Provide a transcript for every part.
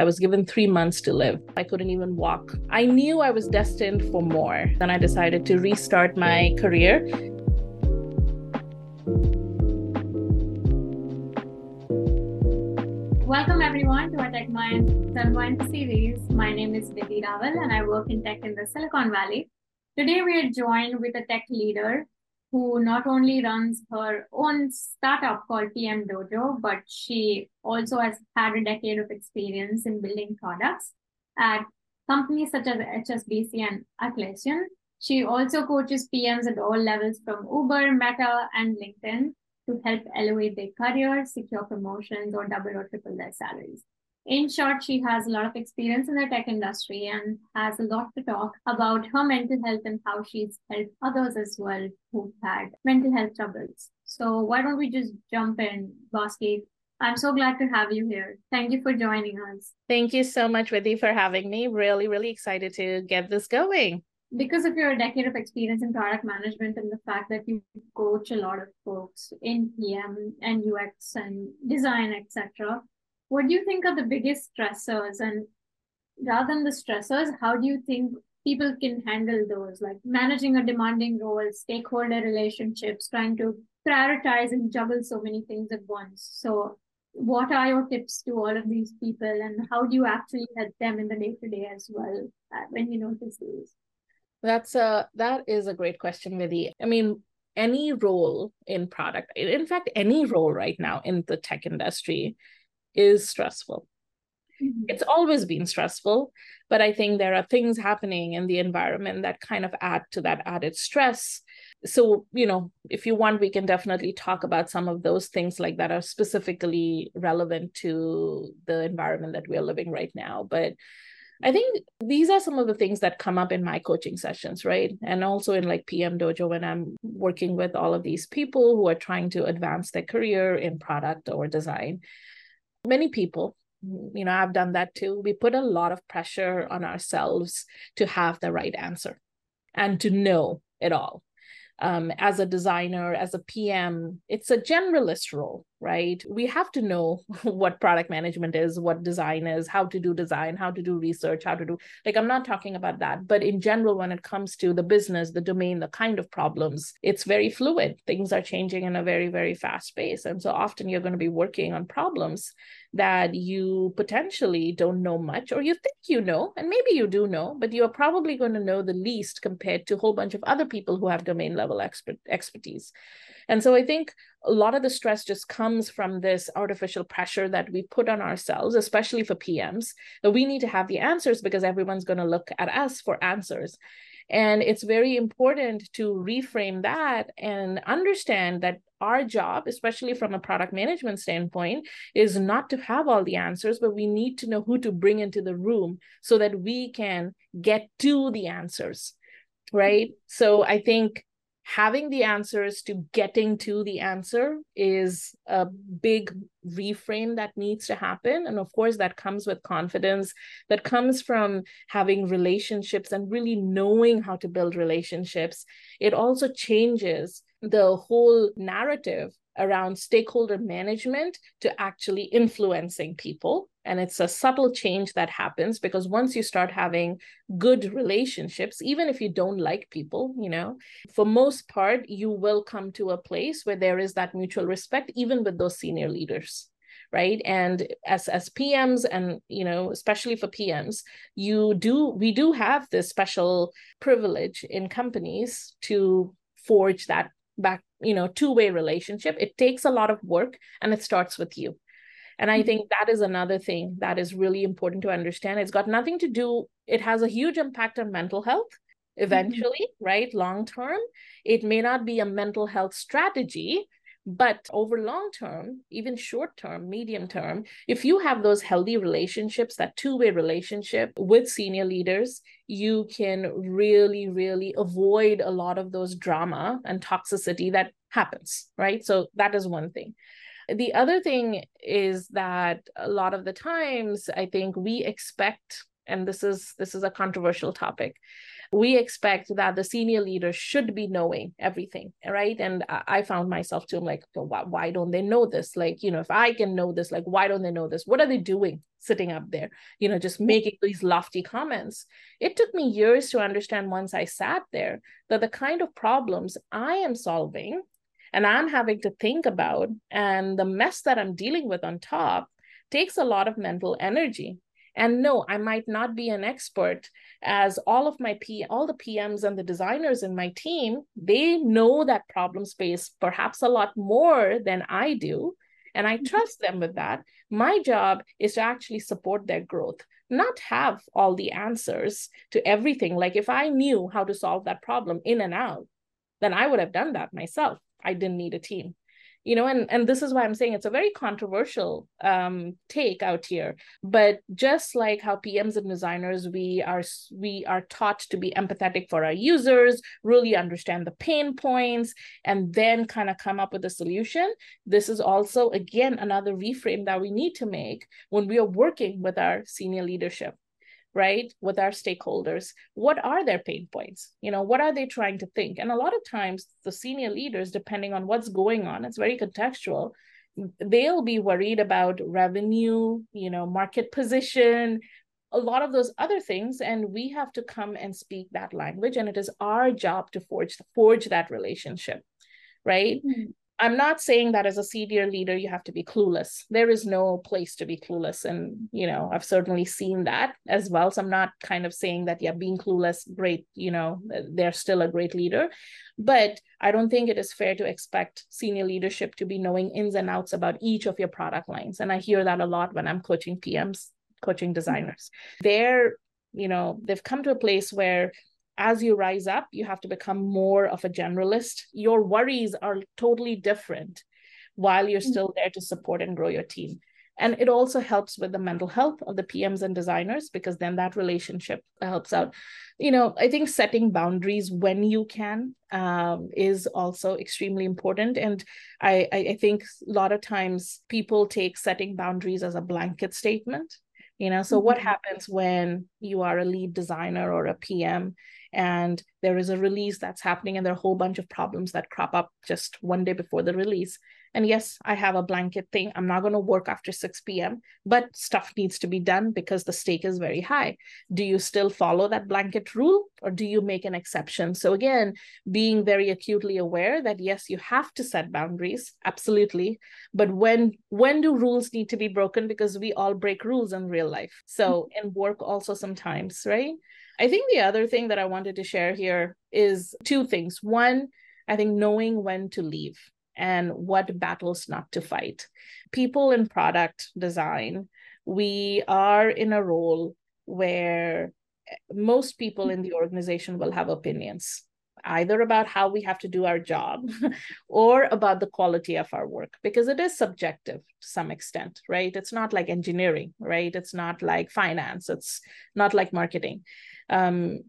I was given three months to live. I couldn't even walk. I knew I was destined for more. Then I decided to restart my career. Welcome everyone to our Tech Minds Unwind series. My name is Vidhi Raval and I work in tech in the Silicon Valley. Today we are joined with a tech leader who not only runs her own startup called PM Dojo, but she also has had a decade of experience in building products at companies such as HSBC and Atlassian. She also coaches PMs at all levels from Uber, Meta, and LinkedIn to help elevate their careers, secure promotions, or double or triple their salaries. In short, she has a lot of experience in the tech industry and has a lot to talk about her mental health and how she's helped others as well who've had mental health troubles. So why don't we just jump in, Bosky? I'm so glad to have you here. Thank you for joining us. Thank you so much, Vidhi, for having me. Really, really excited to get this going. Because of your decade of experience in product management and the fact that you coach a lot of folks in PM and UX and design, etc., what do you think are the biggest stressors? And rather than the stressors how do you think people can handle those? Like managing a demanding role stakeholder relationships trying to prioritize and juggle so many things at once. So what are your tips to all of these people and how do you actually help them in the day to day as well uh, when you notice these? That's a that is a great question vidhi. I mean any role in product in fact any role right now in the tech industry is stressful. Mm-hmm. It's always been stressful, but I think there are things happening in the environment that kind of add to that added stress. So, you know, if you want, we can definitely talk about some of those things like that are specifically relevant to the environment that we're living right now. But I think these are some of the things that come up in my coaching sessions, right? And also in like PM Dojo when I'm working with all of these people who are trying to advance their career in product or design many people you know i've done that too. We put a lot of pressure on ourselves to have the right answer and to know it all. Um, as a designer, as a PM, it's a generalist role, right? We have to know what product management is, what design is, how to do design, how to do research, how to do, like, I'm not talking about that. But in general, when it comes to the business, the domain, the kind of problems, it's very fluid. Things are changing in a very, very fast pace. And so often you're going to be working on problems that you potentially don't know much or you think you know and maybe you do know but you're probably going to know the least compared to a whole bunch of other people who have domain level expert expertise and so i think a lot of the stress just comes from this artificial pressure that we put on ourselves especially for pms that we need to have the answers because everyone's going to look at us for answers and it's very important to reframe that and understand that our job, especially from a product management standpoint, is not to have all the answers, but we need to know who to bring into the room so that we can get to the answers. Right. So I think having the answers to getting to the answer is a big reframe that needs to happen. And of course that comes with confidence that comes from having relationships and really knowing how to build relationships. It also changes the whole narrative around stakeholder management to actually influencing people. And it's a subtle change that happens because once you start having good relationships, even if you don't like people, you know, for most part, you will come to a place where there is that mutual respect, even with those senior leaders right and as as pms and you know especially for pms you do we do have this special privilege in companies to forge that back you know two-way relationship it takes a lot of work and it starts with you and i mm-hmm. think that is another thing that is really important to understand it's got nothing to do it has a huge impact on mental health mm-hmm. eventually mm-hmm. right long term it may not be a mental health strategy but over long term, even short term, medium term, if you have those healthy relationships, that two way relationship with senior leaders, you can really, really avoid a lot of those drama and toxicity that happens, right? So that is one thing. The other thing is that a lot of the times, I think we expect and this is this is a controversial topic we expect that the senior leader should be knowing everything right? And i found myself too I'm like why don't they know this? Like you know if i can know this like why don't they know this? What are they doing sitting up there? You know just making these lofty comments. It took me years to understand once i sat there that the kind of problems i am solving and i'm having to think about and the mess that i'm dealing with on top takes a lot of mental energy and no, I might not be an expert as all of my P all the PMs and the designers in my team, they know that problem space perhaps a lot more than I do. And I mm-hmm. trust them with that. My job is to actually support their growth, not have all the answers to everything. Like if I knew how to solve that problem in and out, then I would have done that myself. I didn't need a team you know and and this is why i'm saying it's a very controversial um, take out here but just like how pms and designers we are we are taught to be empathetic for our users really understand the pain points and then kind of come up with a solution this is also again another reframe that we need to make when we are working with our senior leadership right with our stakeholders. What are their pain points? You know what are they trying to think? And a lot of times the senior leaders depending on what's going on it's very contextual they'll be worried about revenue you know market position a lot of those other things and we have to come and speak that language and it is our job to forge forge that relationship right? Mm-hmm. I'm not saying that as a senior leader, you have to be clueless. There is no place to be clueless. And, you know, I've certainly seen that as well. So I'm not kind of saying that, yeah, being clueless, great, you know, they're still a great leader. But I don't think it is fair to expect senior leadership to be knowing ins and outs about each of your product lines. And I hear that a lot when I'm coaching PMs, coaching mm-hmm. designers. They're, you know, they've come to a place where as you rise up, you have to become more of a generalist. Your worries are totally different while you're mm. still there to support and grow your team. And it also helps with the mental health of the PMs and designers because then that relationship helps out. You know, I think setting boundaries when you can um, is also extremely important. And I, I think a lot of times people take setting boundaries as a blanket statement. You know, so mm-hmm. what happens when you are a lead designer or a PM and there is a release that's happening and there are a whole bunch of problems that crop up just one day before the release. And yes i have a blanket thing. I'm not going to work after 6 p.m but stuff needs to be done because the stake is very high. Do you still follow that blanket rule or do you make an exception? So again being very acutely aware that yes you have to set boundaries absolutely. But when when do rules need to be broken? Because we all break rules in real life. So in work also sometimes right I think the other thing that I wanted to share here is two things. One, I think knowing when to leave and what battles not to fight. People in product design, we are in a role where most people in the organization will have opinions either about how we have to do our job or about the quality of our work because it is subjective to some extent right it's not like engineering right it's not like finance it's not like marketing um,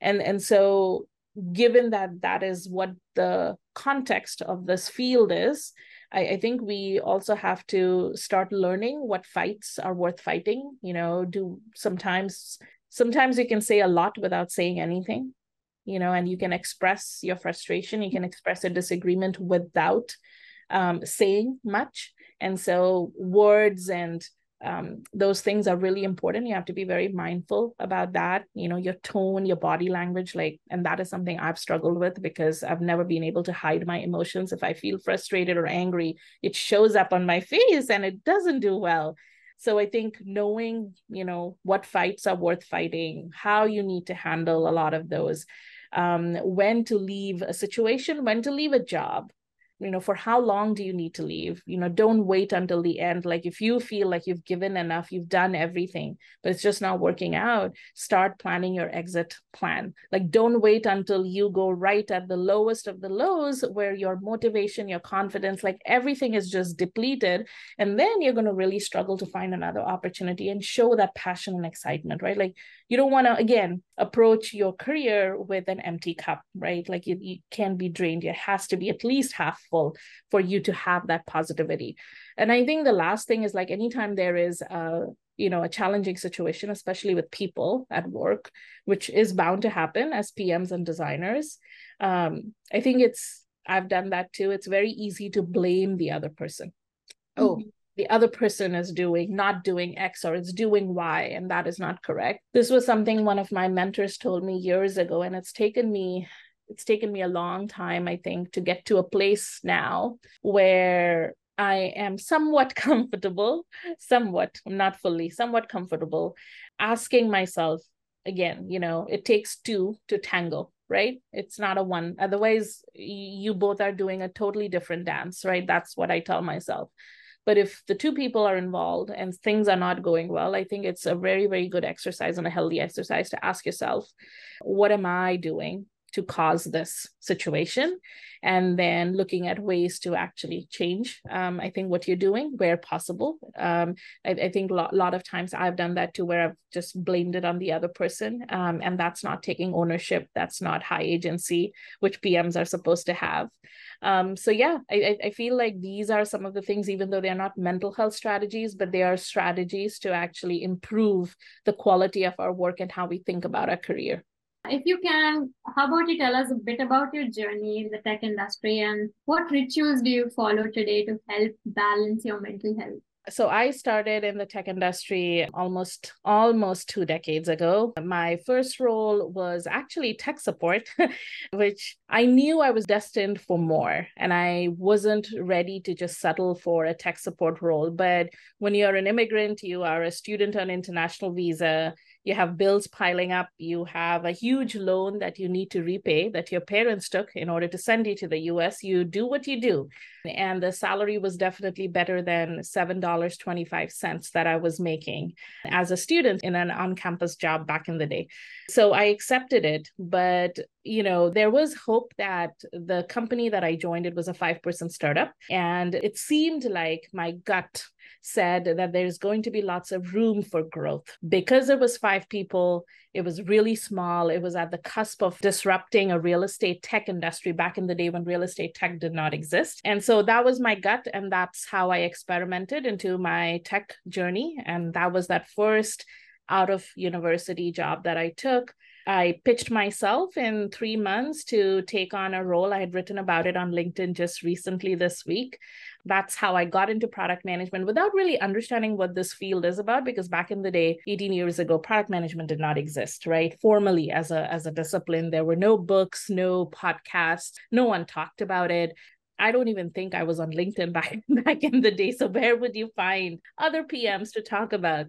and and so given that that is what the context of this field is I, I, think we also have to start learning what fights are worth fighting you know do sometimes sometimes you can say a lot without saying anything you know and you can express your frustration you can express a disagreement without um, saying much. And so words and um, those things are really important. You have to be very mindful about that you know your tone your body language like and that is something i've struggled with because i've never been able to hide my emotions. If i feel frustrated or angry it shows up on my face and it doesn't do well. So i think knowing you know what fights are worth fighting how you need to handle a lot of those um, when to leave a situation when to leave a job you know for how long do you need to leave? You know don't wait until the end. Like if you feel like you've given enough you've done everything but it's just not working out start planning your exit plan. Like don't wait until you go right at the lowest of the lows where your motivation your confidence like everything is just depleted. And then you're going to really struggle to find another opportunity and show that passion and excitement right? Like you don't want to again approach your career with an empty cup right? Like you, you can't be drained. It has to be at least half full for you to have that positivity. And i think the last thing is like anytime there is a you know a challenging situation especially with people at work which is bound to happen as pms and designers um, i think it's i've done that too. It's very easy to blame the other person. Oh, mm-hmm. oh the other person is doing not doing x or it's doing y and that is not correct this was something one of my mentors told me years ago and it's taken me it's taken me a long time i think to get to a place now where I am somewhat comfortable, somewhat, not fully, somewhat comfortable asking myself again, you know, it takes two to tango, right? It's not a one. Otherwise, you both are doing a totally different dance, right? That's what I tell myself. But if the two people are involved and things are not going well, I think it's a very, very good exercise and a healthy exercise to ask yourself, what am I doing to cause this situation? And then looking at ways to actually change, um, I think, what you're doing where possible. Um, I, I, think a lot, lot, of times I've done that too, where I've just blamed it on the other person. Um, and that's not taking ownership. That's not high agency, which PMs are supposed to have. Um, so yeah, I, I feel like these are some of the things, even though they're not mental health strategies, but they are strategies to actually improve the quality of our work and how we think about our career. If you can, how about you tell us a bit about your journey in the tech industry and what rituals do you follow today to help balance your mental health? So I started in the tech industry almost almost two decades ago. My first role was actually tech support, which I knew I was destined for more and I wasn't ready to just settle for a tech support role. But when you're an immigrant, you are a student on international visa, you have bills piling up, you have a huge loan that you need to repay that your parents took in order to send you to the US. You do what you do. And the salary was definitely better than $7.25 that I was making as a student in an on campus job back in the day. So I accepted it. But, you know, there was hope that the company that I joined, it was a five person startup. And it seemed like my gut said that there's going to be lots of room for growth. Because it was five people, it was really small. It was at the cusp of disrupting a real estate tech industry back in the day when real estate tech did not exist. And so that was my gut. And that's how I experimented into my tech journey. And that was that first out of university job that I took. I pitched myself in three months to take on a role. I had written about it on LinkedIn just recently this week that's how I got into product management without really understanding what this field is about because back in the day 18 years ago product management did not exist right formally as a as a discipline there were no books no podcasts no one talked about it I don't even think I was on LinkedIn back back in the day. So where would you find other PMs to talk about?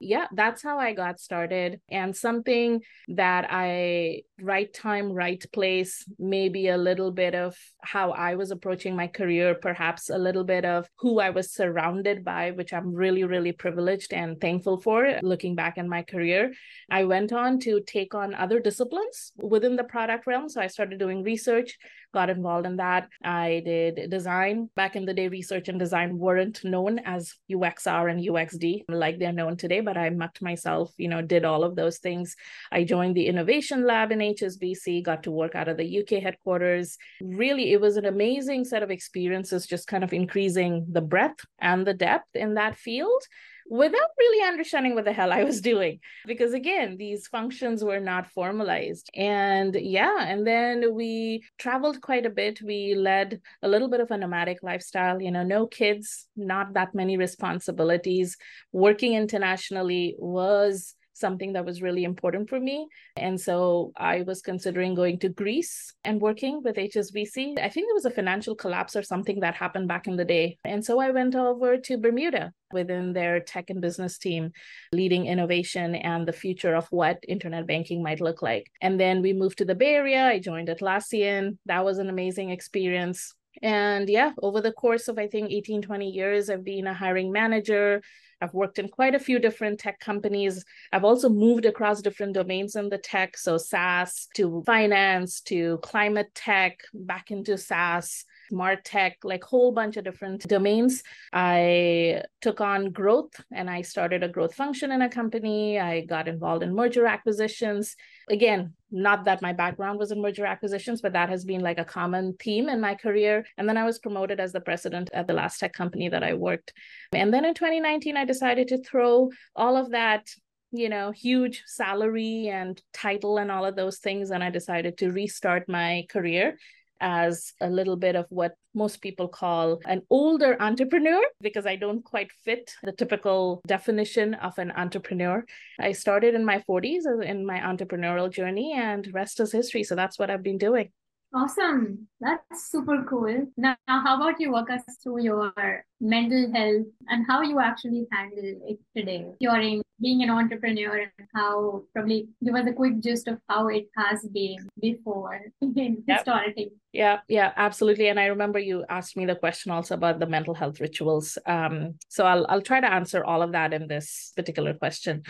Yeah, that's how I got started. And something that I, right time, right place, maybe a little bit of how I was approaching my career, perhaps a little bit of who I was surrounded by, which I'm really, really privileged and thankful for looking back in my career. I went on to take on other disciplines within the product realm. So I started doing research got involved in that. I did design. Back in the day, research and design weren't known as UXR and UXD like they're known today, but I mucked myself, you know, did all of those things. I joined the innovation lab in HSBC, got to work out of the UK headquarters. Really, it was an amazing set of experiences, just kind of increasing the breadth and the depth in that field without really understanding what the hell I was doing. Because again, these functions were not formalized. And yeah, and then we traveled quite a bit. We led a little bit of a nomadic lifestyle, you know, no kids, not that many responsibilities. Working internationally was something that was really important for me. And so I was considering going to Greece and working with HSBC. I think there was a financial collapse or something that happened back in the day. And so I went over to Bermuda within their tech and business team, leading innovation and the future of what internet banking might look like. And then we moved to the Bay Area. I joined Atlassian. That was an amazing experience. And yeah, over the course of I think 18, 20 years, I've been a hiring manager, I've worked in quite a few different tech companies. I've also moved across different domains in the tech, so SaaS to finance to climate tech, back into SaaS. Martech like whole bunch of different domains. I took on growth and i started a growth function in a company. I got involved in merger acquisitions. Again not that my background was in merger acquisitions but that has been like a common theme in my career. And then i was promoted as the president at the last tech company that i worked. And then in 2019 i decided to throw all of that you know, huge salary and title and all of those things. And I decided to restart my career as a little bit of what most people call an older entrepreneur because I don't quite fit the typical definition of an entrepreneur. I started in my 40s in my entrepreneurial journey and rest is history. So that's what I've been doing. Awesome. That's super cool. Now, how about you walk us through your mental health and how you actually handle it today during being an entrepreneur and how probably give us a quick gist of how it has been before yep. historically. Yeah, yeah, absolutely. And I remember you asked me the question also about the mental health rituals. Um, so I'll I'll try to answer all of that in this particular question.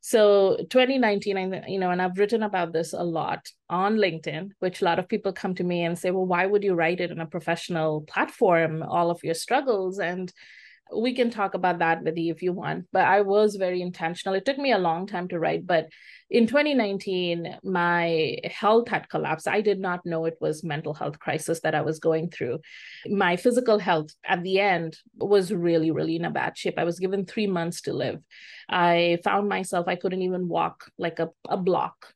So 2019, I, you know, and I've written about this a lot on LinkedIn, which a lot of people come to me and say, well, why would you write it in a professional platform, all of your struggles? And we can talk about that with you if you want but i was very intentional. It took me a long time to write but in 2019 my health had collapsed. I did not know it was mental health crisis that i was going through. My physical health at the end was really really in a bad shape. I was given three months to live. I found myself i couldn't even walk like a, a block.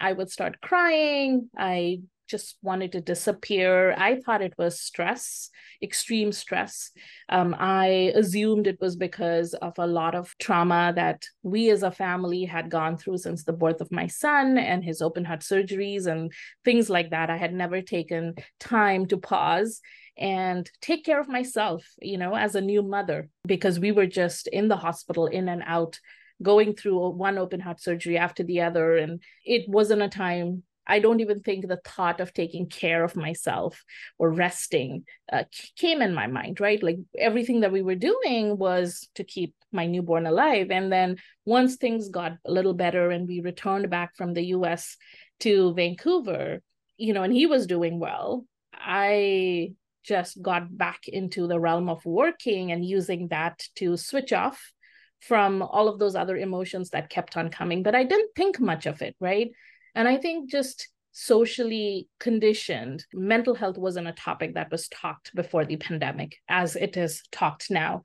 I would start crying. I just wanted to disappear. I thought it was stress, extreme stress. Um, I assumed it was because of a lot of trauma that we as a family had gone through since the birth of my son and his open heart surgeries and things like that. I had never taken time to pause and take care of myself, you know, as a new mother, because we were just in the hospital, in and out going through one open heart surgery after the other and it wasn't a time I don't even think the thought of taking care of myself or resting uh, came in my mind, right? Like everything that we were doing was to keep my newborn alive. And then once things got a little better and we returned back from the US to Vancouver, you know, and he was doing well, I just got back into the realm of working and using that to switch off from all of those other emotions that kept on coming. But I didn't think much of it, right? And I think just socially conditioned, mental health wasn't a topic that was talked before the pandemic as it is talked now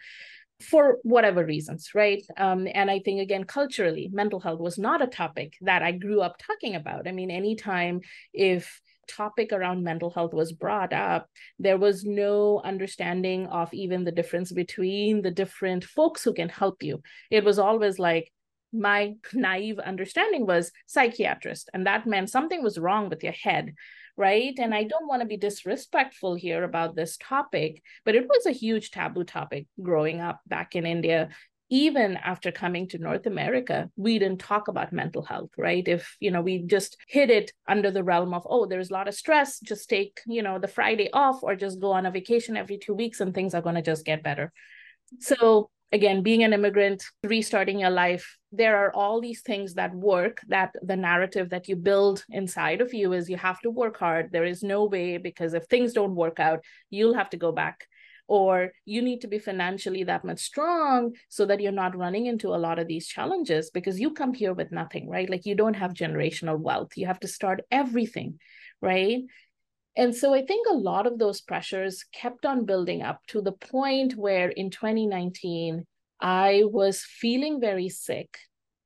for whatever reasons, right? Um, and I think, again, culturally, mental health was not a topic that I grew up talking about. I mean, anytime if topic around mental health was brought up, there was no understanding of even the difference between the different folks who can help you. It was always like, my naive understanding was psychiatrist, and that meant something was wrong with your head, right? And I don't want to be disrespectful here about this topic, but it was a huge taboo topic growing up back in India. Even after coming to North America, we didn't talk about mental health, right? If, you know, we just hid it under the realm of, oh, there's a lot of stress, just take, you know, the Friday off or just go on a vacation every two weeks and things are going to just get better. So again being an immigrant restarting your life there are all these things that work that the narrative that you build inside of you is you have to work hard. There is no way because if things don't work out you'll have to go back. Or you need to be financially that much strong so that you're not running into a lot of these challenges because you come here with nothing right? Like you don't have generational wealth. You have to start everything right and so I think a lot of those pressures kept on building up to the point where in 2019, I was feeling very sick,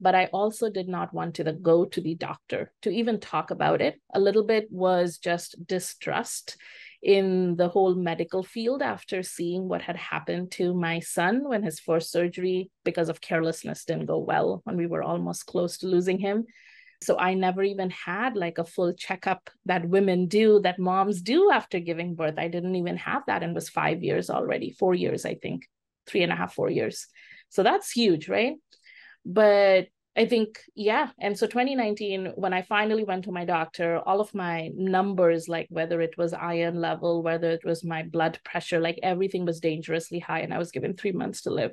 but I also did not want to go to the doctor to even talk about it. A little bit was just distrust in the whole medical field after seeing what had happened to my son when his first surgery, because of carelessness, didn't go well when we were almost close to losing him. So I never even had like a full checkup that women do, that moms do after giving birth. I didn't even have that and was five years already, four years, I think, three and a half, four years. So that's huge, right? But I think, yeah. And so 2019, when I finally went to my doctor, all of my numbers, like whether it was iron level, whether it was my blood pressure, like everything was dangerously high. And I was given three months to live.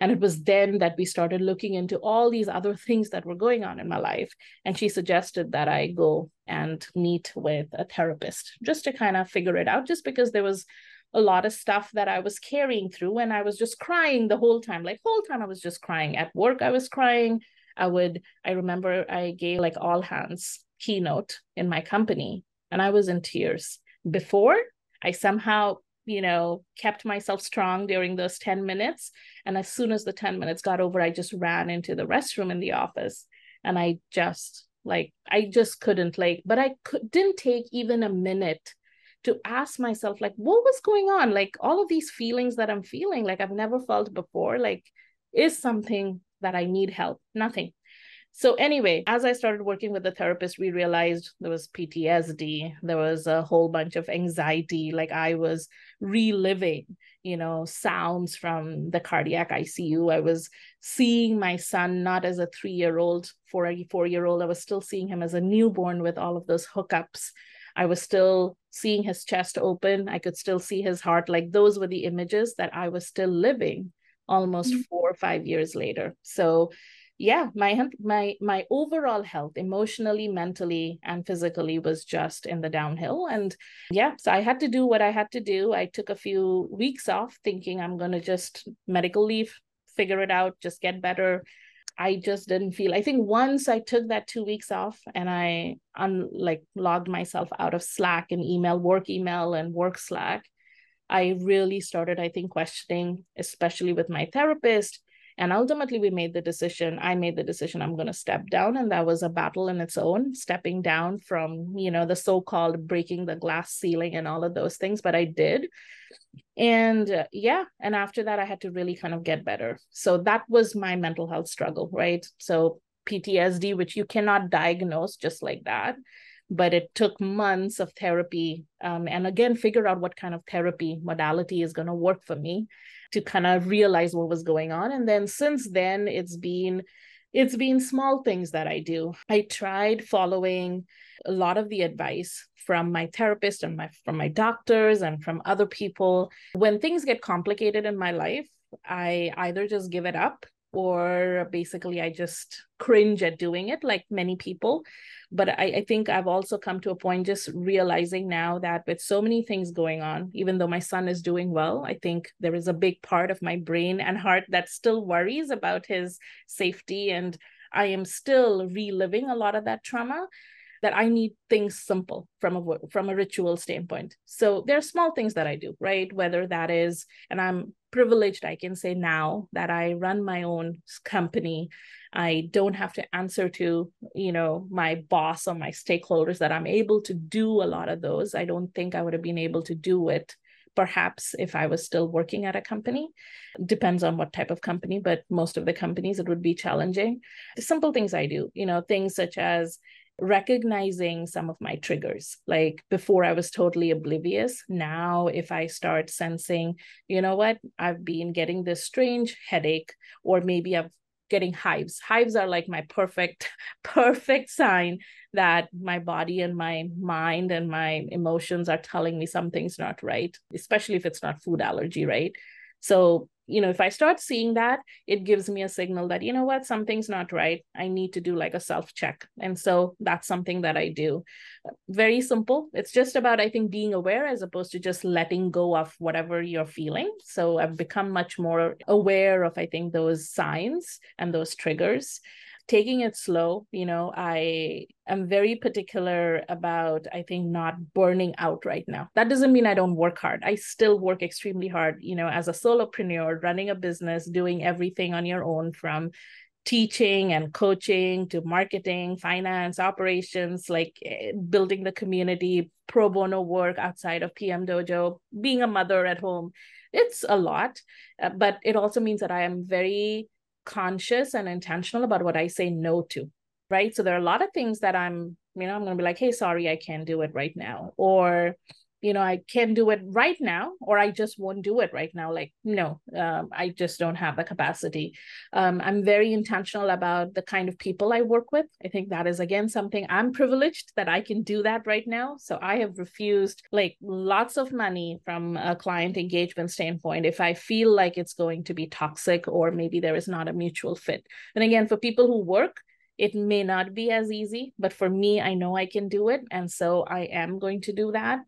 And it was then that we started looking into all these other things that were going on in my life. And she suggested that I go and meet with a therapist just to kind of figure it out, just because there was a lot of stuff that I was carrying through and I was just crying the whole time. Like whole time I was just crying. At work I was crying I would, I remember I gave like all hands keynote in my company and I was in tears. Before, I somehow, you know, kept myself strong during those 10 minutes. And as soon as the 10 minutes got over, I just ran into the restroom in the office and I just like, I just couldn't like, but I could, didn't take even a minute to ask myself like what was going on like all of these feelings that i'm feeling like i've never felt before like is something that I need help, nothing. So, anyway, as I started working with the therapist, we realized there was PTSD, there was a whole bunch of anxiety. Like I was reliving, you know, sounds from the cardiac ICU. I was seeing my son not as a three year old, four, year old. I was still seeing him as a newborn with all of those hookups. I was still seeing his chest open. I could still see his heart. Like those were the images that I was still living almost mm-hmm. four or five years later. So yeah, my my my overall health, emotionally, mentally, and physically was just in the downhill. And yeah, so I had to do what I had to do. I took a few weeks off thinking I'm gonna just medical leave, figure it out, just get better. I just didn't feel. I think once I took that two weeks off and I un like logged myself out of Slack and email, work email and work Slack, I really started, I think, questioning, especially with my therapist. And ultimately, we made the decision. I made the decision I'm going to step down. And that was a battle in its own, stepping down from, you know, the so called breaking the glass ceiling and all of those things. But I did. And uh, yeah. And after that, I had to really kind of get better. So that was my mental health struggle, right? So PTSD, which you cannot diagnose just like that but it took months of therapy um, and again figure out what kind of therapy modality is going to work for me to kind of realize what was going on. And then since then it's been it's been small things that i do. I tried following a lot of the advice from my therapist and my from my doctors and from other people. When things get complicated in my life i either just give it up or basically I just cringe at doing it, like many people. But I, I, think I've also come to a point just realizing now that with so many things going on, even though my son is doing well, I think there is a big part of my brain and heart that still worries about his safety. And I am still reliving a lot of that trauma that I need things simple from a from a ritual standpoint. So there are small things that I do, right? Whether that is, and I'm privileged, I can say now that I run my own company. I don't have to answer to, you know, my boss or my stakeholders that I'm able to do a lot of those. I don't think I would have been able to do it perhaps if I was still working at a company. Depends on what type of company, but most of the companies it would be challenging. The simple things I do, you know, things such as recognizing some of my triggers. Like before, I was totally oblivious. Now, if I start sensing, you know what, I've been getting this strange headache, or maybe I'm getting hives. Hives are like my perfect, perfect sign that my body and my mind and my emotions are telling me something's not right, especially if it's not food allergy, right? So you know, if I start seeing that, it gives me a signal that, you know what, something's not right. I need to do like a self check. And so that's something that I do. Very simple. It's just about, I think, being aware as opposed to just letting go of whatever you're feeling. So I've become much more aware of, I think, those signs and those triggers taking it slow you know i am very particular about i think not burning out right now. That doesn't mean i don't work hard. I still work extremely hard you know as a solopreneur running a business doing everything on your own from teaching and coaching to marketing finance operations like eh, building the community pro bono work outside of pm dojo being a mother at home. It's a lot uh, but it also means that i am very conscious and intentional about what I say no to, right? So there are a lot of things that I'm, you know, I'm going to be like, hey, sorry, I can't do it right now. Or you know i can do it right now or i just won't do it right now. Like no um, i just don't have the capacity. Um, i'm very intentional about the kind of people i work with. I think that is again something i'm privileged that i can do that right now. So i have refused like lots of money from a client engagement standpoint if i feel like it's going to be toxic or maybe there is not a mutual fit. And again for people who work it may not be as easy but for me i know i can do it. And so i am going to do that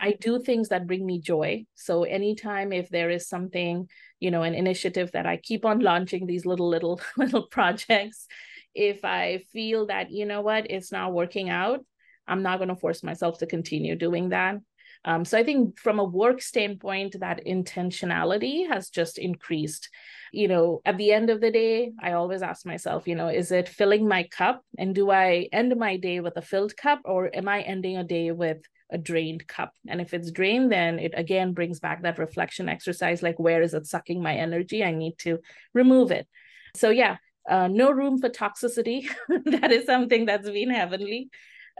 I do things that bring me joy. So anytime if there is something, you know, an initiative that I keep on launching these little, little, little projects, if I feel that, you know what, it's not working out, I'm not going to force myself to continue doing that. Um, so I think from a work standpoint, that intentionality has just increased. You know, at the end of the day, I always ask myself, you know, is it filling my cup? And do I end my day with a filled cup or am I ending a day with a drained cup. And if it's drained, then it again brings back that reflection exercise like, where is it sucking my energy? I need to remove it. So, yeah, uh, no room for toxicity. that is something that's been heavenly,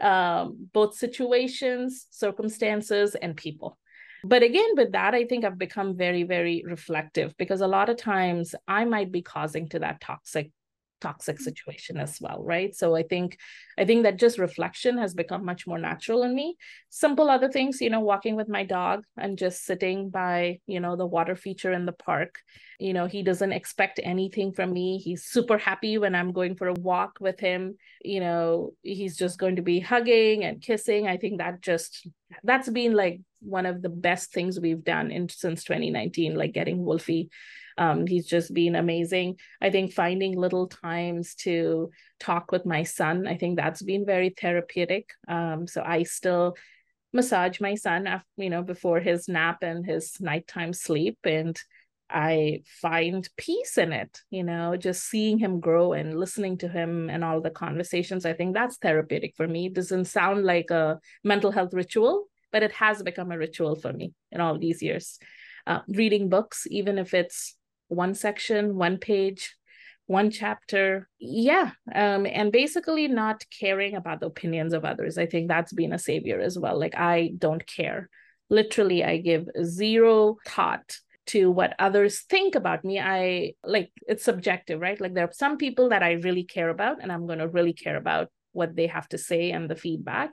um, both situations, circumstances, and people. But again, with that, I think I've become very, very reflective because a lot of times I might be causing to that toxic toxic mm-hmm. situation as well right? So i think i think that just reflection has become much more natural in me. Simple other things you know walking with my dog and just sitting by you know the water feature in the park. You know he doesn't expect anything from me. He's super happy when i'm going for a walk with him. You know he's just going to be hugging and kissing. I think that just that's been like one of the best things we've done in since 2019 like getting wolfie um, he's just been amazing. I think finding little times to talk with my son, I think that's been very therapeutic. Um, so I still massage my son after, you know, before his nap and his nighttime sleep. And I find peace in it, you know, just seeing him grow and listening to him and all the conversations. I think that's therapeutic for me. It doesn't sound like a mental health ritual, but it has become a ritual for me in all these years. Uh, reading books, even if it's one section, one page, one chapter. Yeah. Um, and basically not caring about the opinions of others. I think that's been a savior as well. Like I don't care. Literally, I give zero thought to what others think about me. I like it's subjective, right? Like there are some people that I really care about, and I'm going to really care about what they have to say and the feedback.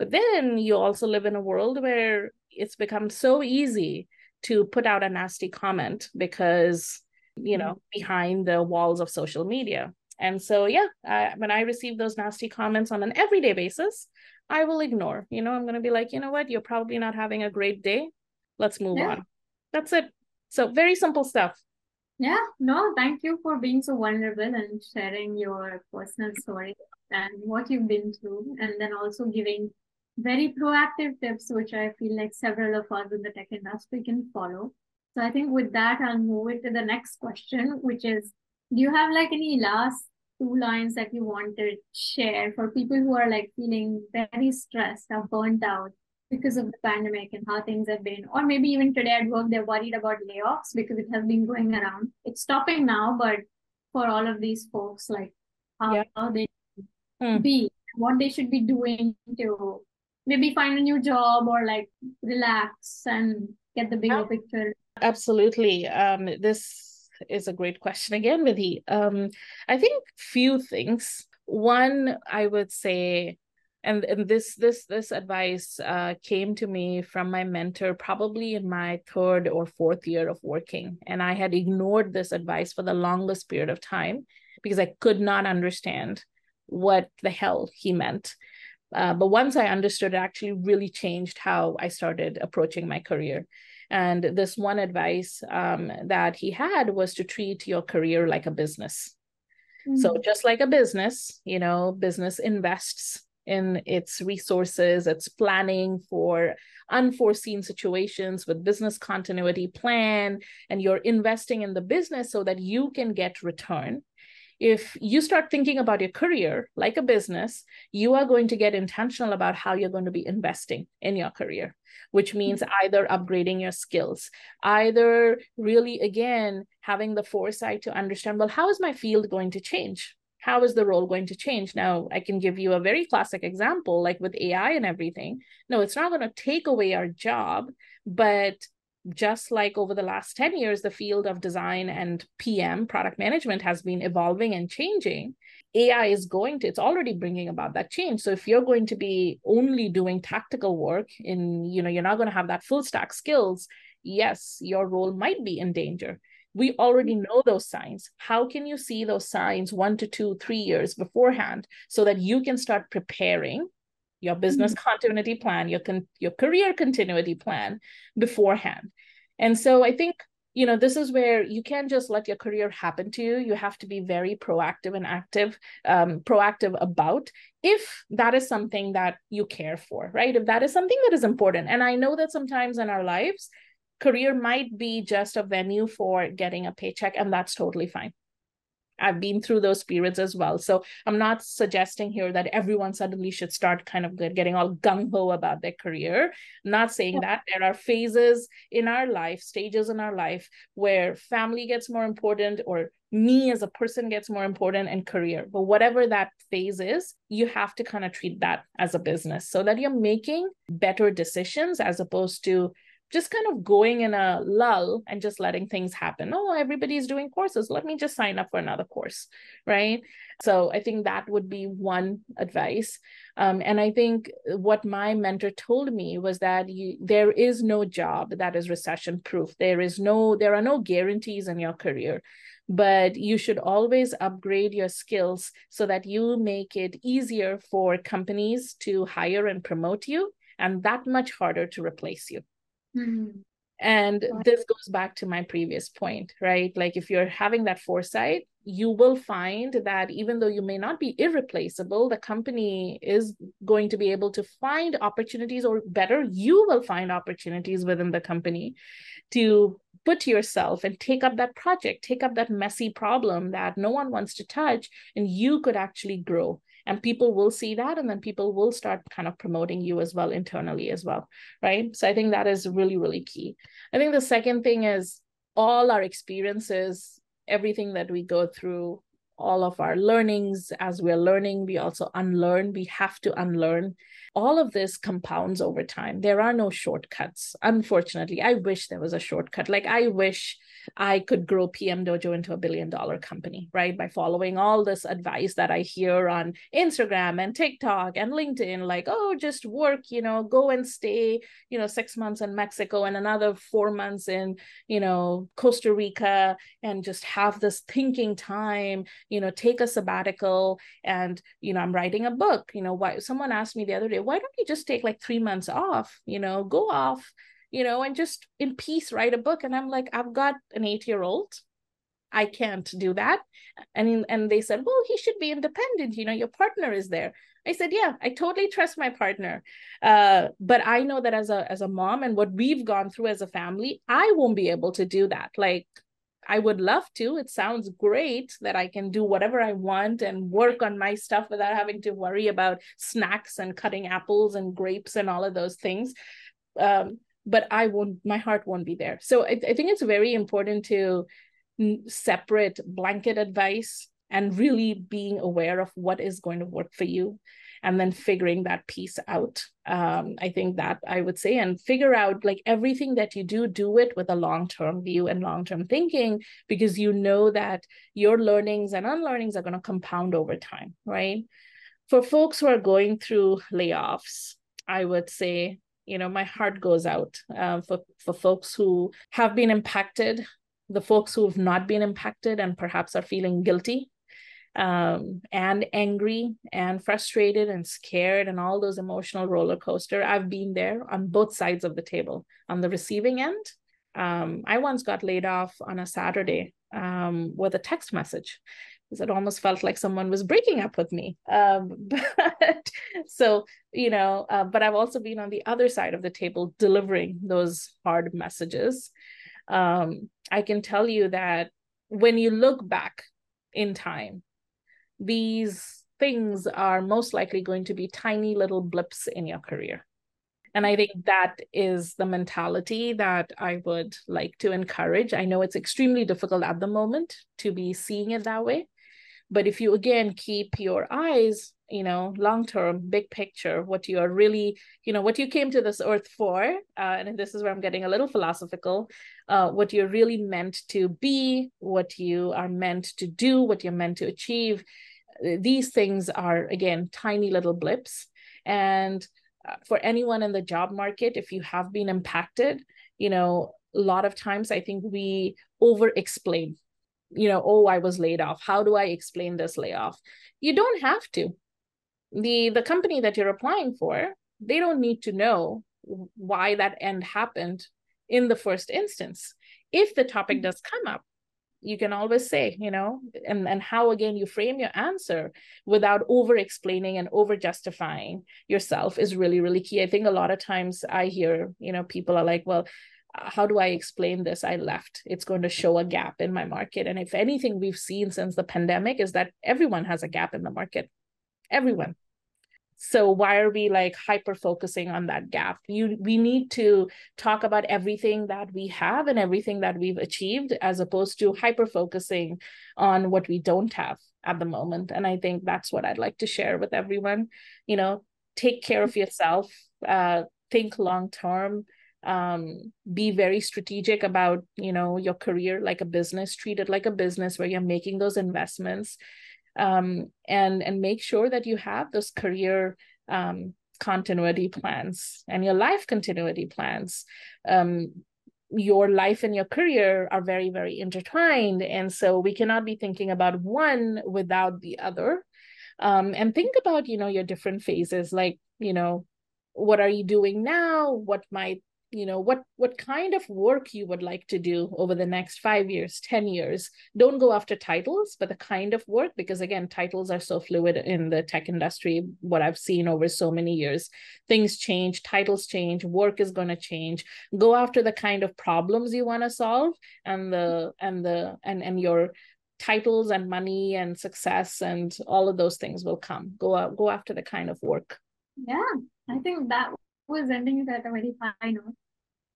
But then you also live in a world where it's become so easy to put out a nasty comment because you know mm-hmm. behind the walls of social media. And so yeah I, when i receive those nasty comments on an everyday basis i will ignore. You know i'm going to be like you know what? You're probably not having a great day. Let's move yeah. on. That's it. So very simple stuff. Yeah. No thank you for being so vulnerable and sharing your personal story and what you've been through and then also giving very proactive tips, which I feel like several of us in the tech industry can follow. So I think with that, I'll move it to the next question, which is do you have like any last two lines that you want to share for people who are like feeling very stressed or burnt out because of the pandemic and how things have been? Or maybe even today at work, they're worried about layoffs because it has been going around. It's stopping now, but for all of these folks, like how, yeah. how they mm. be, what they should be doing to maybe find a new job or like relax and get the bigger picture. Absolutely. Um this is a great question again Vidhi. um i think few things. One i would say and, and this this this advice uh, came to me from my mentor probably in my third or fourth year of working and i had ignored this advice for the longest period of time because i could not understand what the hell he meant uh, but once I understood, it actually really changed how I started approaching my career. And this one advice um, that he had was to treat your career like a business. Mm-hmm. So, just like a business, you know, business invests in its resources, it's planning for unforeseen situations with business continuity plan, and you're investing in the business so that you can get return if you start thinking about your career like a business, you are going to get intentional about how you're going to be investing in your career, which hmm. means either upgrading your skills, either really, again, having the foresight to understand, well, how is my field going to change? how is the role going to change? Now i can give you a very classic example like with ai and everything. No it's not going to take away our job but just like over the last 10 years the field of design and pm product management has been evolving and changing. Ai is going to it's already bringing about that change. So if you're going to be only doing tactical work in you know you're not going to have that full stack skills yes your role might be in danger. We already mm-hmm. know those signs. How can you see those signs one to two three years beforehand so that you can start preparing your business mm-hmm. continuity plan your con- your career continuity plan beforehand and so i think you know this is where you can't just let your career happen to you you have to be very proactive and active um, proactive about if that is something that you care for right if that is something that is important and i know that sometimes in our lives career might be just a venue for getting a paycheck, and that's totally fine. I've been through those periods as well. So I'm not suggesting here that everyone suddenly should start kind of getting all gung ho about their career. I'm not saying yeah. that. There are phases in our life, stages in our life where family gets more important or me as a person gets more important and career. But whatever that phase is, you have to kind of treat that as a business so that you're making better decisions as opposed to just kind of going in a lull and just letting things happen. Oh, everybody's doing courses. Let me just sign up for another course. Right. So I think that would be one advice. Um, and I think what my mentor told me was that you, there is no job that is recession proof. There is no, there are no guarantees in your career but you should always upgrade your skills so that you make it easier for companies to hire and promote you and that much harder to replace you Mm-hmm. And this goes back to my previous point, right? Like if you're having that foresight, you will find that even though you may not be irreplaceable, the company is going to be able to find opportunities, or better, you will find opportunities within the company to put yourself and take up that project, take up that messy problem that no one wants to touch, and you could actually grow and people will see that and then people will start kind of promoting you as well internally as well right? So i think that is really really key. I think the second thing is all our experiences everything that we go through all of our learnings as we're learning we also unlearn we have to unlearn. All of this compounds over time. There are no shortcuts. Unfortunately i wish there was a shortcut. Like i wish I could grow PM Dojo into a billion dollar company, right? By following all this advice that I hear on Instagram and TikTok and LinkedIn, like, oh, just work, you know, go and stay, you know, six months in Mexico and another four months in, you know, Costa Rica and just have this thinking time, you know, take a sabbatical. And, you know, I'm writing a book. You know, why someone asked me the other day, why don't you just take like three months off, you know, go off you know, and just in peace write a book. And I'm like, I've got an eight year old. I can't do that. And, and they said, well, he should be independent. You know, your partner is there. I said, yeah, I totally trust my partner. Uh, but I know that as a, as a mom and what we've gone through as a family, I won't be able to do that. Like, I would love to. It sounds great that I can do whatever I want and work on my stuff without having to worry about snacks and cutting apples and grapes and all of those things. Um, but I won't, my heart won't be there. So I, I think it's very important to separate blanket advice and really being aware of what is going to work for you and then figuring that piece out um, i think that i would say and figure out like everything that you do do it with a long-term view and long-term thinking because you know that your learnings and unlearnings are going to compound over time right for folks who are going through layoffs i would say you know my heart goes out uh, for for folks who have been impacted the folks who have not been impacted and perhaps are feeling guilty um, and angry and frustrated and scared and all those emotional roller coaster. I've been there on both sides of the table. On the receiving end um, i once got laid off on a saturday um, with a text message because it almost felt like someone was breaking up with me. Um, but so, you know, uh, but I've also been on the other side of the table delivering those hard messages. Um, I can tell you that when you look back in time, these things are most likely going to be tiny little blips in your career. And I think that is the mentality that I would like to encourage. I know it's extremely difficult at the moment to be seeing it that way, but if you again keep your eyes you know long term big picture what you are really you know what you came to this earth for uh, and this is where i'm getting a little philosophical uh, what you're really meant to be what you are meant to do what you're meant to achieve these things are again tiny little blips. And uh, for anyone in the job market if you have been impacted you know a lot of times i think we over explain you know oh i was laid off. How do i explain this layoff? You don't have to. The the company that you're applying for they don't need to know why that end happened in the first instance. If the topic mm-hmm. does come up you can always say you know and and how again you frame your answer without over explaining and over justifying yourself is really really key. I think a lot of times i hear you know people are like well how do I explain this? I left. It's going to show a gap in my market. And if anything we've seen since the pandemic is that everyone has a gap in the market. Everyone. So why are we like hyper focusing on that gap? You we need to talk about everything that we have and everything that we've achieved as opposed to hyper focusing on what we don't have at the moment. And I think that's what I'd like to share with everyone. You know, take care of yourself, uh, think long term, um, be very strategic about you know your career like a business treat it like a business where you're making those investments um, and and make sure that you have those career um, continuity plans and your life continuity plans. Um, your life and your career are very very intertwined and so we cannot be thinking about one without the other. Um, and think about you know your different phases like you know what are you doing now? What might you know what what kind of work you would like to do over the next 5 years 10 years. Don't go after titles but the kind of work because again titles are so fluid in the tech industry what i've seen over so many years. Things change titles change work is going to change. Go after the kind of problems you want to solve and the and the and and your titles and money and success and all of those things will come. Go out go after the kind of work. Yeah i think that was ending it at a very high note.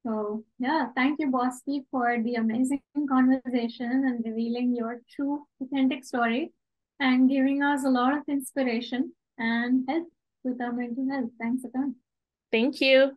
So yeah, thank you, Bosky, for the amazing conversation and revealing your true, authentic story and giving us a lot of inspiration and help with our mental health. Thanks again. Thank you.